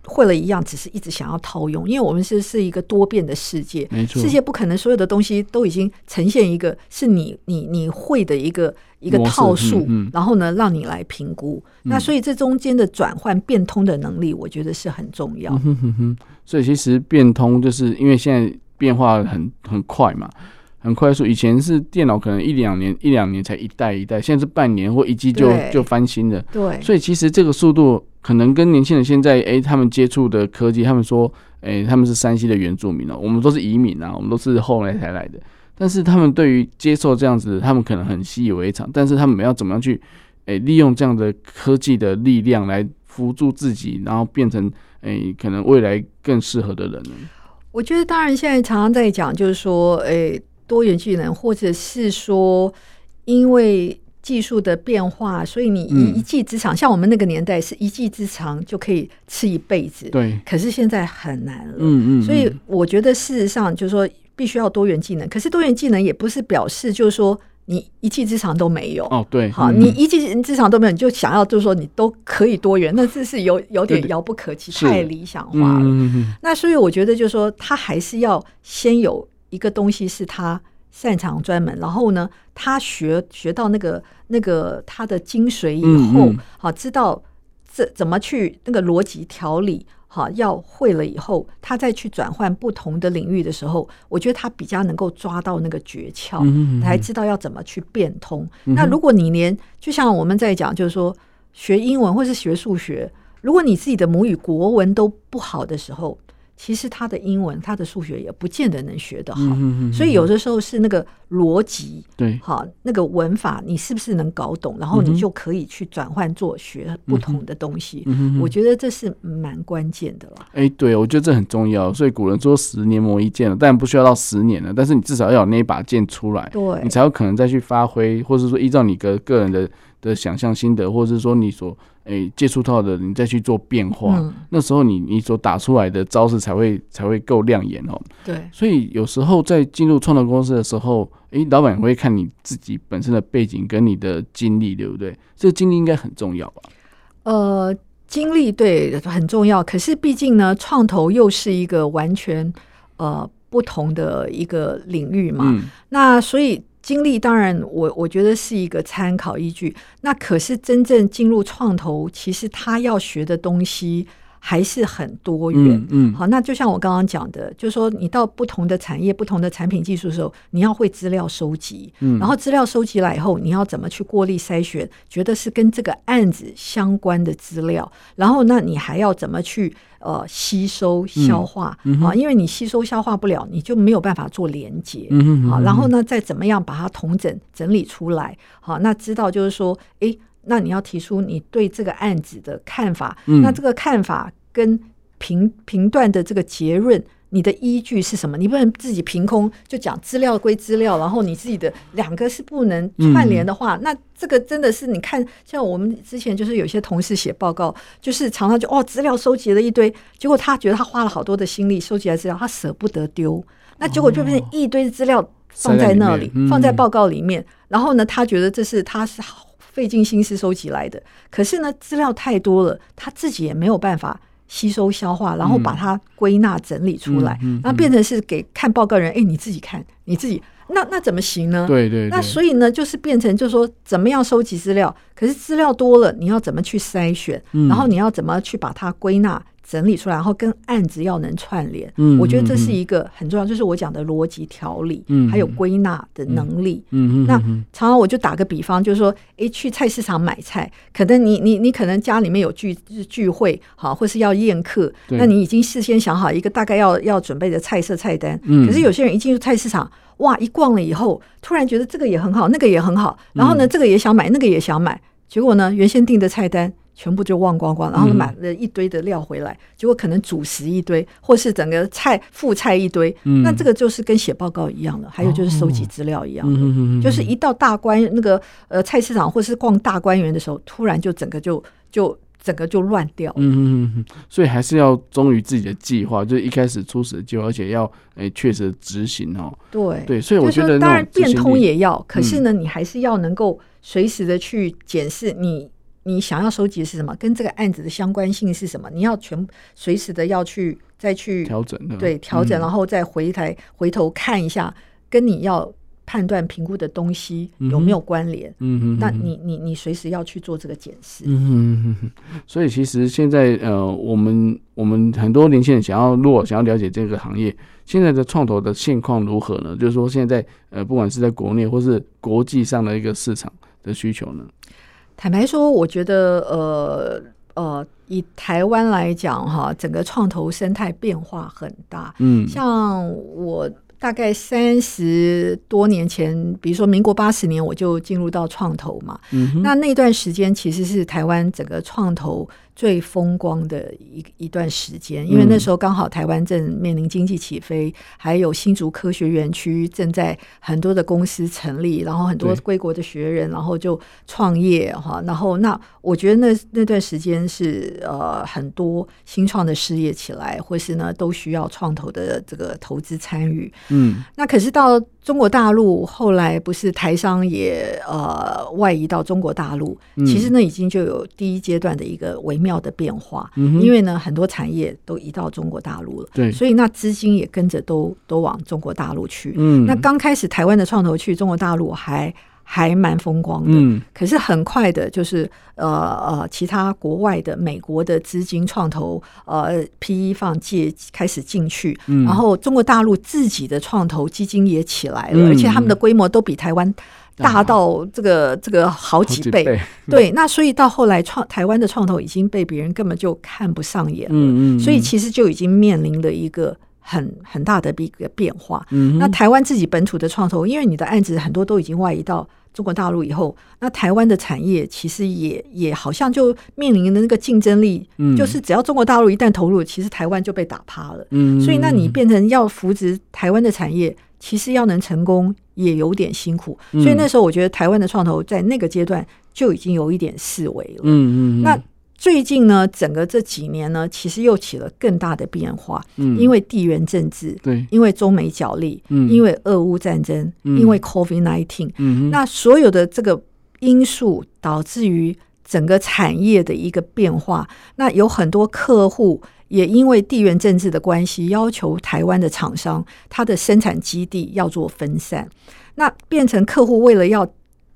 会了一样，只是一直想要套用，因为我们是是一个多变的世界，没错，世界不可能所有的东西都已经呈现一个是你你你会的一个一个套数，嗯嗯、然后呢，让你来评估。嗯、那所以这中间的转换变通的能力，我觉得是很重要。嗯、哼哼所以其实变通就是因为现在变化很很快嘛。很快速，以前是电脑可能一两年一两年才一代一代，现在是半年或一季就就翻新了。对，所以其实这个速度可能跟年轻人现在诶、他们接触的科技，他们说诶、他们是山西的原住民哦、我们都是移民啊，我们都是后来才来的。但是他们对于接受这样子，他们可能很习以为常，但是他们要怎么样去诶、利用这样的科技的力量来辅助自己，然后变成诶、可能未来更适合的人呢？我觉得当然现在常常在讲，就是说诶。多元技能，或者是说，因为技术的变化，所以你一技之长，嗯、像我们那个年代是一技之长就可以吃一辈子。对，可是现在很难了。嗯嗯。所以我觉得事实上就是说，必须要多元技能。可是多元技能也不是表示就是说你一技之长都没有。哦，对。好，嗯、你一技之长都没有，你就想要就是说你都可以多元，那这是有有点遥不可及，太理想化了。嗯嗯。那所以我觉得就是说，他还是要先有。一个东西是他擅长专门，然后呢，他学学到那个那个他的精髓以后，好、嗯。嗯、知道这怎么去那个逻辑条理，好要会了以后，他再去转换不同的领域的时候，我觉得他比较能够抓到那个诀窍，才知道要怎么去变通。那如果你连就像我们在讲，就是说学英文或是学数学，如果你自己的母语国文都不好的时候，其实他的英文、他的数学也不见得能学得好，嗯、哼哼哼，所以有的时候是那个逻辑，对，好，那个文法你是不是能搞懂，然后你就可以去转换做学不同的东西。我觉得这是蛮关键的了。哎、欸，对，我觉得这很重要。所以古人说“十年磨一剑”了，但不需要到十年了，但是你至少要有那一把剑出来，对，你才有可能再去发挥，或者说依照你个个人的的想象心得，或者是说你所。诶、欸，接触到的你再去做变化，嗯、那时候你你所打出来的招式才会才会够亮眼哦。对，所以有时候在进入创投公司的时候，诶、欸，老板会看你自己本身的背景跟你的经历，对不对？这个经历应该很重要吧？呃，经历对很重要，可是毕竟呢，创投又是一个完全呃不同的一个领域嘛。嗯、那所以。经历当然我，我觉得是一个参考依据。那可是真正进入创投，其实他要学的东西还是很多元。嗯，嗯好，那就像我刚刚讲的，就是说你到不同的产业、不同的产品技术的时候，你要会资料收集。嗯，然后资料收集来以后，你要怎么去过滤筛选，觉得是跟这个案子相关的资料。然后，那你还要怎么去？呃，吸收消化、嗯嗯、啊，因为你吸收消化不了，你就没有办法做连接。嗯哼嗯哼啊，然后呢，再怎么样把它统整整理出来。好、啊，那知道就是说，哎，那你要提出你对这个案子的看法。嗯、那这个看法跟评评断的这个结论。你的依据是什么？你不能自己凭空就讲资料归资料，然后你自己的两个是不能串联的话，嗯、那这个真的是你看，像我们之前就是有些同事写报告，就是常常就哦资料收集了一堆，结果他觉得他花了好多的心力收集来资料，他舍不得丢，那结果就变成一堆资料放在那里，在嗯、放在报告里面，然后呢，他觉得这是他是费尽心思收集来的，可是呢资料太多了，他自己也没有办法。吸收消化，然后把它归纳整理出来，然后变成是给看报告人，哎，你自己看，你自己，那那怎么行呢？对对。那所以呢，就是变成就是说，怎么样收集资料？可是资料多了，你要怎么去筛选？然后你要怎么去把它归纳整理出来，然后跟案子要能串联。嗯，我觉得这是一个很重要，就是我讲的逻辑条理，嗯，还有归纳的能力。嗯嗯。那常常我就打个比方，就是说，诶，去菜市场买菜，可能你你你可能家里面有聚聚会，好，或是要宴客，那你已经事先想好一个大概要要准备的菜色菜单。嗯。可是有些人一进入菜市场，哇，一逛了以后，突然觉得这个也很好，那个也很好，然后呢，这个也想买，那个也想买，结果呢，原先定的菜单。全部就忘光光，然后买了一堆的料回来，嗯、结果可能主食一堆，或是整个菜副菜一堆。嗯、那这个就是跟写报告一样的，还有就是收集资料一样的，哦、就是一到大观那个呃菜市场，或是逛大观园的时候，突然就整个就就整个就乱掉。嗯嗯嗯，所以还是要忠于自己的计划，就是一开始初始的计划，而且要诶确实执行哦。对对，所以我觉得当然变通也要，可是呢，你还是要能够随时的去检视你。你想要收集的是什么？跟这个案子的相关性是什么？你要全随时的要去再去调整，对调整，然后再回台回头看一下，跟你要判断评估的东西有没有关联？嗯嗯，那你你你随时要去做这个检视。嗯哼，所以其实现在呃，我们我们很多年轻人想要，如果想要了解这个行业，现在的创投的现况如何呢？就是说，现在呃，不管是在国内或是国际上的一个市场的需求呢？坦白说，我觉得，呃呃，以台湾来讲，哈，整个创投生态变化很大。嗯，像我大概三十多年前，比如说民国八十年，我就进入到创投嘛。嗯，那那段时间其实是台湾整个创投。最风光的一一段时间，因为那时候刚好台湾正面临经济起飞，还有新竹科学园区正在很多的公司成立，然后很多归国的学人，然后就创业哈。然后那我觉得那那段时间是呃很多新创的事业起来，或是呢都需要创投的这个投资参与。嗯，那可是到中国大陆后来不是台商也呃外移到中国大陆，其实呢已经就有第一阶段的一个微妙。的变化，因为呢，很多产业都移到中国大陆了，对，所以那资金也跟着都都往中国大陆去。嗯，那刚开始台湾的创投去中国大陆还还蛮风光的，嗯，可是很快的，就是呃呃，其他国外的美国的资金创投呃 PE 放借开始进去，嗯，然后中国大陆自己的创投基金也起来了，嗯，而且他们的规模都比台湾。大到这个这个好几倍，对，那所以到后来创台湾的创投已经被别人根本就看不上眼了，嗯嗯嗯，所以其实就已经面临了一个很很大的一个变化。嗯，那台湾自己本土的创投，因为你的案子很多都已经外移到中国大陆以后，那台湾的产业其实也也好像就面临的那个竞争力，嗯，就是只要中国大陆一旦投入，其实台湾就被打趴了。嗯，所以那你变成要扶植台湾的产业。其实要能成功也有点辛苦，所以那时候我觉得台湾的创投在那个阶段就已经有一点式微了。嗯嗯。那最近呢，整个这几年呢，其实又起了更大的变化。嗯。因为地缘政治，对，因为中美角力，嗯，因为俄乌战争，因为 COVID-19，嗯，那所有的这个因素导致于整个产业的一个变化。那有很多客户。也因为地缘政治的关系，要求台湾的厂商，它的生产基地要做分散，那变成客户为了要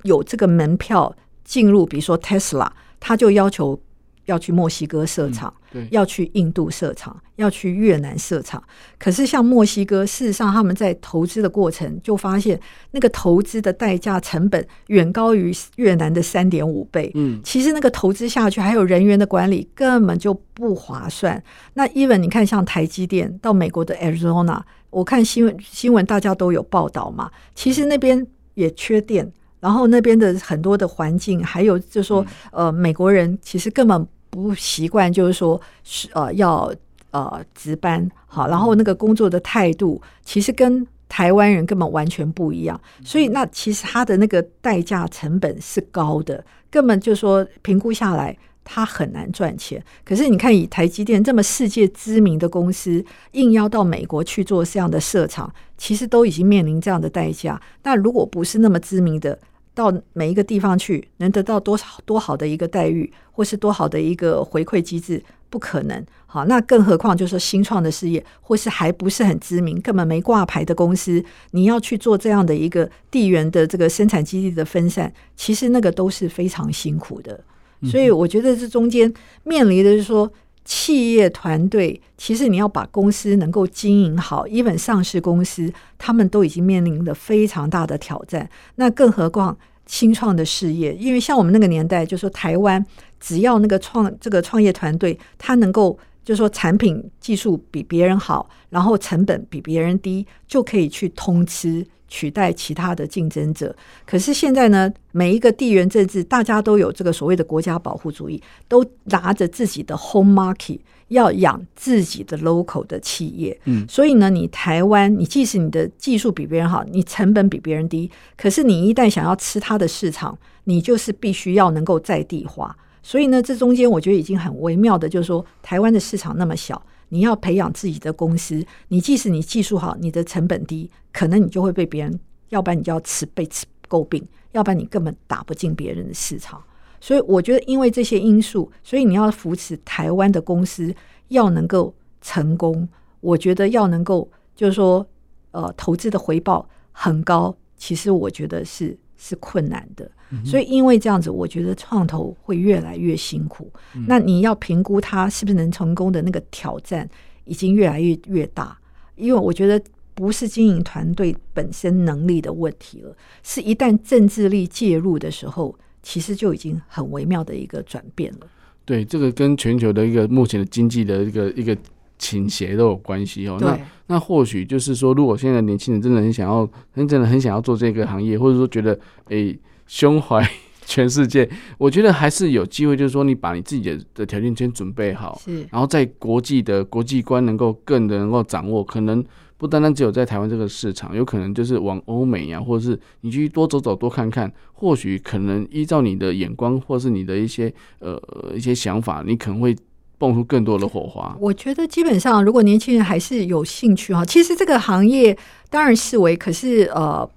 有这个门票进入，比如说 Tesla，他就要求。要去墨西哥设厂，嗯、要去印度设厂，要去越南设厂。可是像墨西哥，事实上他们在投资的过程就发现，那个投资的代价成本远高于越南的三点五倍。嗯，其实那个投资下去，还有人员的管理，根本就不划算。那 even 你看，像台积电到美国的 Arizona，我看新闻新闻大家都有报道嘛。其实那边也缺电，然后那边的很多的环境，还有就是说，呃，美国人其实根本。不习惯，就是说是呃要呃值班好，然后那个工作的态度其实跟台湾人根本完全不一样，所以那其实他的那个代价成本是高的，根本就说评估下来他很难赚钱。可是你看，以台积电这么世界知名的公司，应邀到美国去做这样的设厂，其实都已经面临这样的代价。那如果不是那么知名的，到每一个地方去，能得到多少多好的一个待遇，或是多好的一个回馈机制，不可能。好，那更何况就是新创的事业，或是还不是很知名、根本没挂牌的公司，你要去做这样的一个地缘的这个生产基地的分散，其实那个都是非常辛苦的。所以我觉得这中间面临的是说，企业团队，其实你要把公司能够经营好，even 上市公司，他们都已经面临了非常大的挑战。那更何况新创的事业，因为像我们那个年代，就是说台湾只要那个创这个创业团队，他能够就是说产品技术比别人好，然后成本比别人低，就可以去通吃。取代其他的竞争者，可是现在呢，每一个地缘政治，大家都有这个所谓的国家保护主义，都拿着自己的 home market 要养自己的 local 的企业。嗯，所以呢，你台湾，你即使你的技术比别人好，你成本比别人低，可是你一旦想要吃它的市场，你就是必须要能够在地化。所以呢，这中间我觉得已经很微妙的，就是说，台湾的市场那么小。你要培养自己的公司，你即使你技术好，你的成本低，可能你就会被别人，要不然你就要吃被吃诟病，要不然你根本打不进别人的市场。所以我觉得，因为这些因素，所以你要扶持台湾的公司要能够成功，我觉得要能够就是说，呃，投资的回报很高，其实我觉得是是困难的。所以，因为这样子，我觉得创投会越来越辛苦。那你要评估它是不是能成功的那个挑战，已经越来越越大。因为我觉得不是经营团队本身能力的问题了，是一旦政治力介入的时候，其实就已经很微妙的一个转变了。对，这个跟全球的一个目前的经济的一个一个倾斜都有关系哦。那那或许就是说，如果现在年轻人真的很想要，真的很想要做这个行业，或者说觉得诶。欸胸怀全世界，我觉得还是有机会。就是说，你把你自己的的条件先准备好，是，然后在国际的国际观能够更的能够掌握，可能不单单只有在台湾这个市场，有可能就是往欧美呀、啊，或者是你去多走走、多看看，或许可能依照你的眼光，或是你的一些呃一些想法，你可能会蹦出更多的火花。我觉得基本上，如果年轻人还是有兴趣哈，其实这个行业当然视为，可是呃。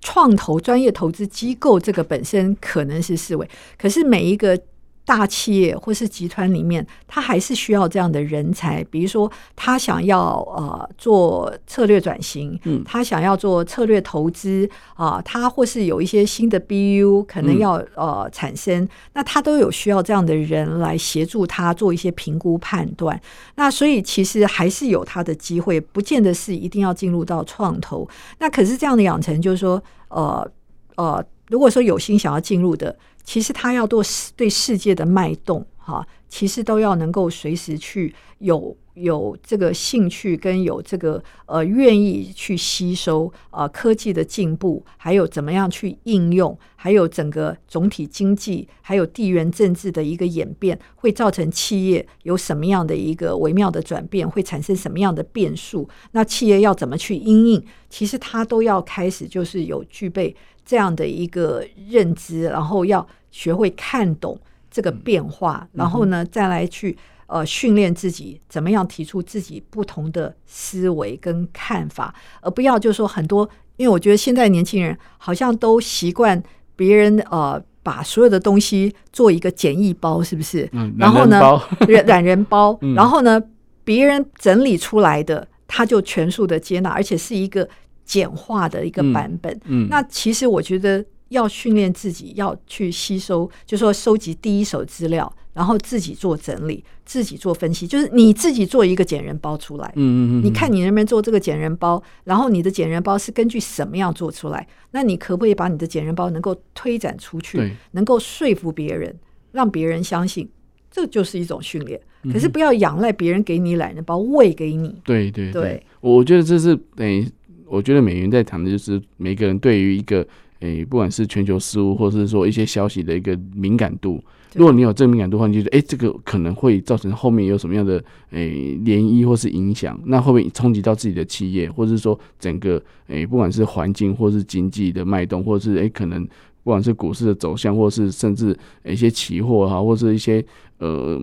创投专业投资机构这个本身可能是视为，可是每一个大企业或是集团里面，他还是需要这样的人才。比如说，他想要呃做策略转型，嗯，他想要做策略投资啊，他或是有一些新的 BU 可能要呃产生，那他都有需要这样的人来协助他做一些评估判断。那所以其实还是有他的机会，不见得是一定要进入到创投。那可是这样的养成，就是说。呃呃，如果说有心想要进入的，其实他要做对世界的脉动哈，其实都要能够随时去有有这个兴趣跟有这个呃愿意去吸收啊、呃、科技的进步，还有怎么样去应用，还有整个总体经济，还有地缘政治的一个演变，会造成企业有什么样的一个微妙的转变，会产生什么样的变数？那企业要怎么去因应？其实他都要开始就是有具备这样的一个认知，然后要学会看懂这个变化，然后呢再来去。呃，训练自己怎么样提出自己不同的思维跟看法，而不要就是说很多，因为我觉得现在年轻人好像都习惯别人呃把所有的东西做一个简易包，是不是？嗯，然后呢，懒人包，然后呢，别人整理出来的他就全数的接纳，而且是一个简化的一个版本。嗯，那其实我觉得要训练自己要去吸收，就是说收集第一手资料。然后自己做整理，自己做分析，就是你自己做一个简人包出来。嗯嗯嗯。你看你能不能做这个简人包？然后你的简人包是根据什么样做出来？那你可不可以把你的简人包能够推展出去，能够说服别人，让别人相信？这就是一种训练。可是不要仰赖别人给你懒人包喂给你。对对对，我觉得这是等于，我觉得美元在谈的就是每个人对于一个诶，不管是全球事务，或是说一些消息的一个敏感度。如果你有正敏感度的话，你就觉得哎，这个可能会造成后面有什么样的诶涟漪或是影响，那会不会冲击到自己的企业，或者是说整个诶不管是环境或是经济的脉动，或者是诶可能不管是股市的走向，或是甚至一些期货哈，或是一些呃。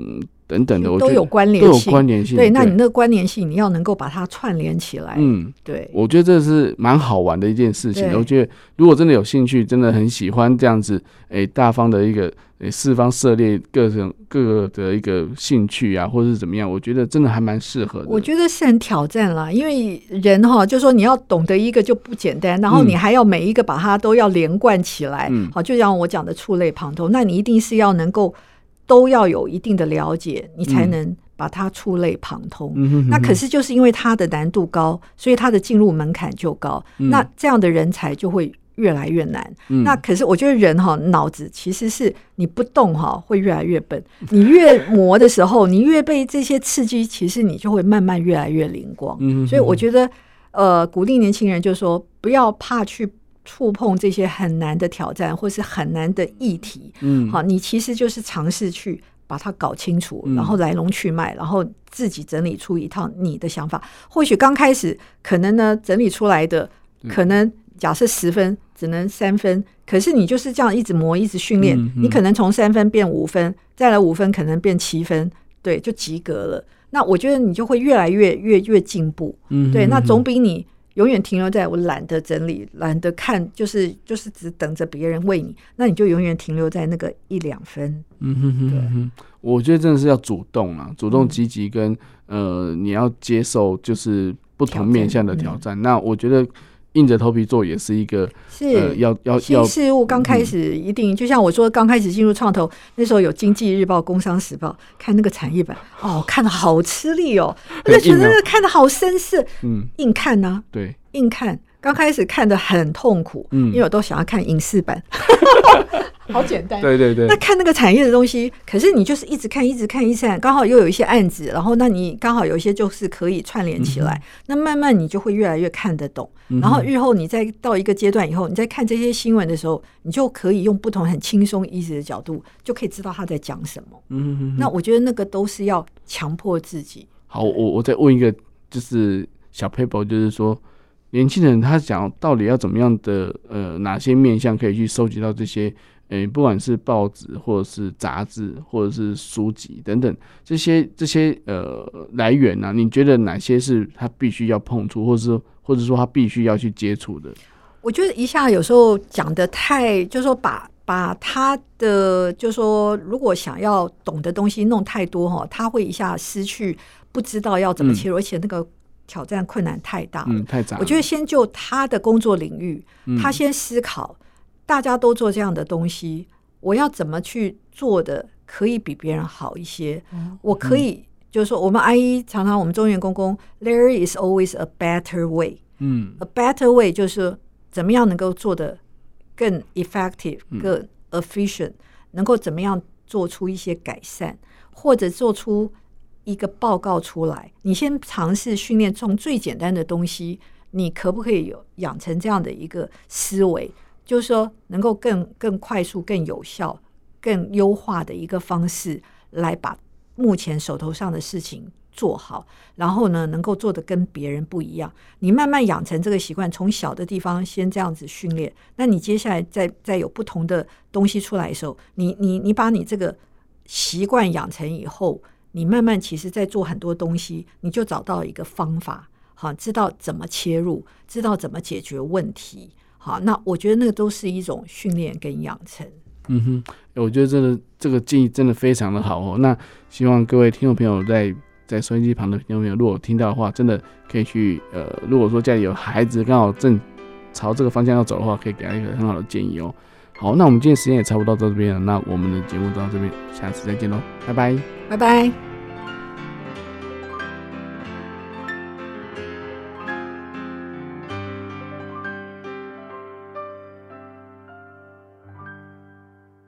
等等的，都有关联性，都有关联性。对，那你那个关联性，你要能够把它串联起来。嗯，对，我觉得这是蛮好玩的一件事情。我觉得如果真的有兴趣，真的很喜欢这样子，诶，大方的一个诶，四方涉猎各种各个的一个兴趣啊，或者是怎么样，我觉得真的还蛮适合的。我觉得是很挑战啦，因为人哈，就说你要懂得一个就不简单，然后你还要每一个把它都要连贯起来。嗯，好，就像我讲的触类旁通，那你一定是要能够。都要有一定的了解，你才能把它触类旁通。那可是就是因为它的难度高，所以它的进入门槛就高。嗯、那这样的人才就会越来越难。嗯、那可是我觉得人哈脑子其实是你不动哈会越来越笨。你越磨的时候，你越被这些刺激，其实你就会慢慢越来越灵光。所以我觉得呃鼓励年轻人就是说不要怕去。触碰这些很难的挑战，或是很难的议题，嗯，好，你其实就是尝试去把它搞清楚，嗯、然后来龙去脉，然后自己整理出一套你的想法。或许刚开始可能呢，整理出来的可能假设十分只能三分，可是你就是这样一直磨，一直训练，嗯嗯、你可能从三分变五分，再来五分可能变七分，对，就及格了。那我觉得你就会越来越越越进步，嗯，对，那总比你。永远停留在我懒得整理，懒得看，就是就是只等着别人喂你，那你就永远停留在那个一两分。嗯哼哼，对，我觉得真的是要主动啊，主动积极跟、嗯、呃，你要接受就是不同面向的挑战。挑战，那我觉得。硬着头皮做也是一个，是、呃、要要要新事物刚开始一定，嗯、就像我说，刚开始进入创投那时候有《经济日报》《工商时报》，看那个产业版，哦，看的好吃力哦，那就觉得那个看的好深涩，嗯，硬看呢、啊，对，硬看。刚开始看的很痛苦，嗯，因为我都想要看影视版，好简单，对对对。那看那个产业的东西，可是你就是一直看，一直看，一直看，刚好又有一些案子，然后那你刚好有一些就是可以串联起来，嗯、那慢慢你就会越来越看得懂，嗯、然后日后你再到一个阶段以后，你再看这些新闻的时候，你就可以用不同很轻松、easy 的角度，就可以知道他在讲什么。嗯哼哼，那我觉得那个都是要强迫自己。好，我我再问一个，就是小 paper，就是说。年轻人他讲到底要怎么样的呃哪些面向可以去收集到这些呃、欸、不管是报纸或者是杂志或者是书籍等等这些这些呃来源呢、啊？你觉得哪些是他必须要碰触，或者是或者说他必须要去接触的？我觉得一下有时候讲的太，就是说把把他的就是说如果想要懂的东西弄太多哈，他会一下失去不知道要怎么切入，嗯、而且那个。挑战困难太大了，嗯，太杂。我觉得先就他的工作领域，嗯、他先思考，大家都做这样的东西，我要怎么去做的可以比别人好一些？嗯、我可以、嗯、就是说，我们 IE 常常我们中原公公，There is always a better way。嗯，a better way 就是怎么样能够做的更 effective、嗯、更 efficient，能够怎么样做出一些改善，或者做出。一个报告出来，你先尝试训练从最简单的东西，你可不可以有养成这样的一个思维？就是说，能够更更快速、更有效、更优化的一个方式，来把目前手头上的事情做好。然后呢，能够做得跟别人不一样。你慢慢养成这个习惯，从小的地方先这样子训练。那你接下来再再有不同的东西出来的时候，你你你把你这个习惯养成以后。你慢慢其实，在做很多东西，你就找到一个方法，好，知道怎么切入，知道怎么解决问题，好，那我觉得那个都是一种训练跟养成。嗯哼，我觉得这个这个建议真的非常的好哦。那希望各位听众朋友在在收音机旁的听众朋友，如果听到的话，真的可以去呃，如果说家里有孩子刚好正朝这个方向要走的话，可以给他一个很好的建议哦。好，那我们今天时间也差不多到这边了，那我们的节目就到这边，下次再见喽，拜拜，拜拜。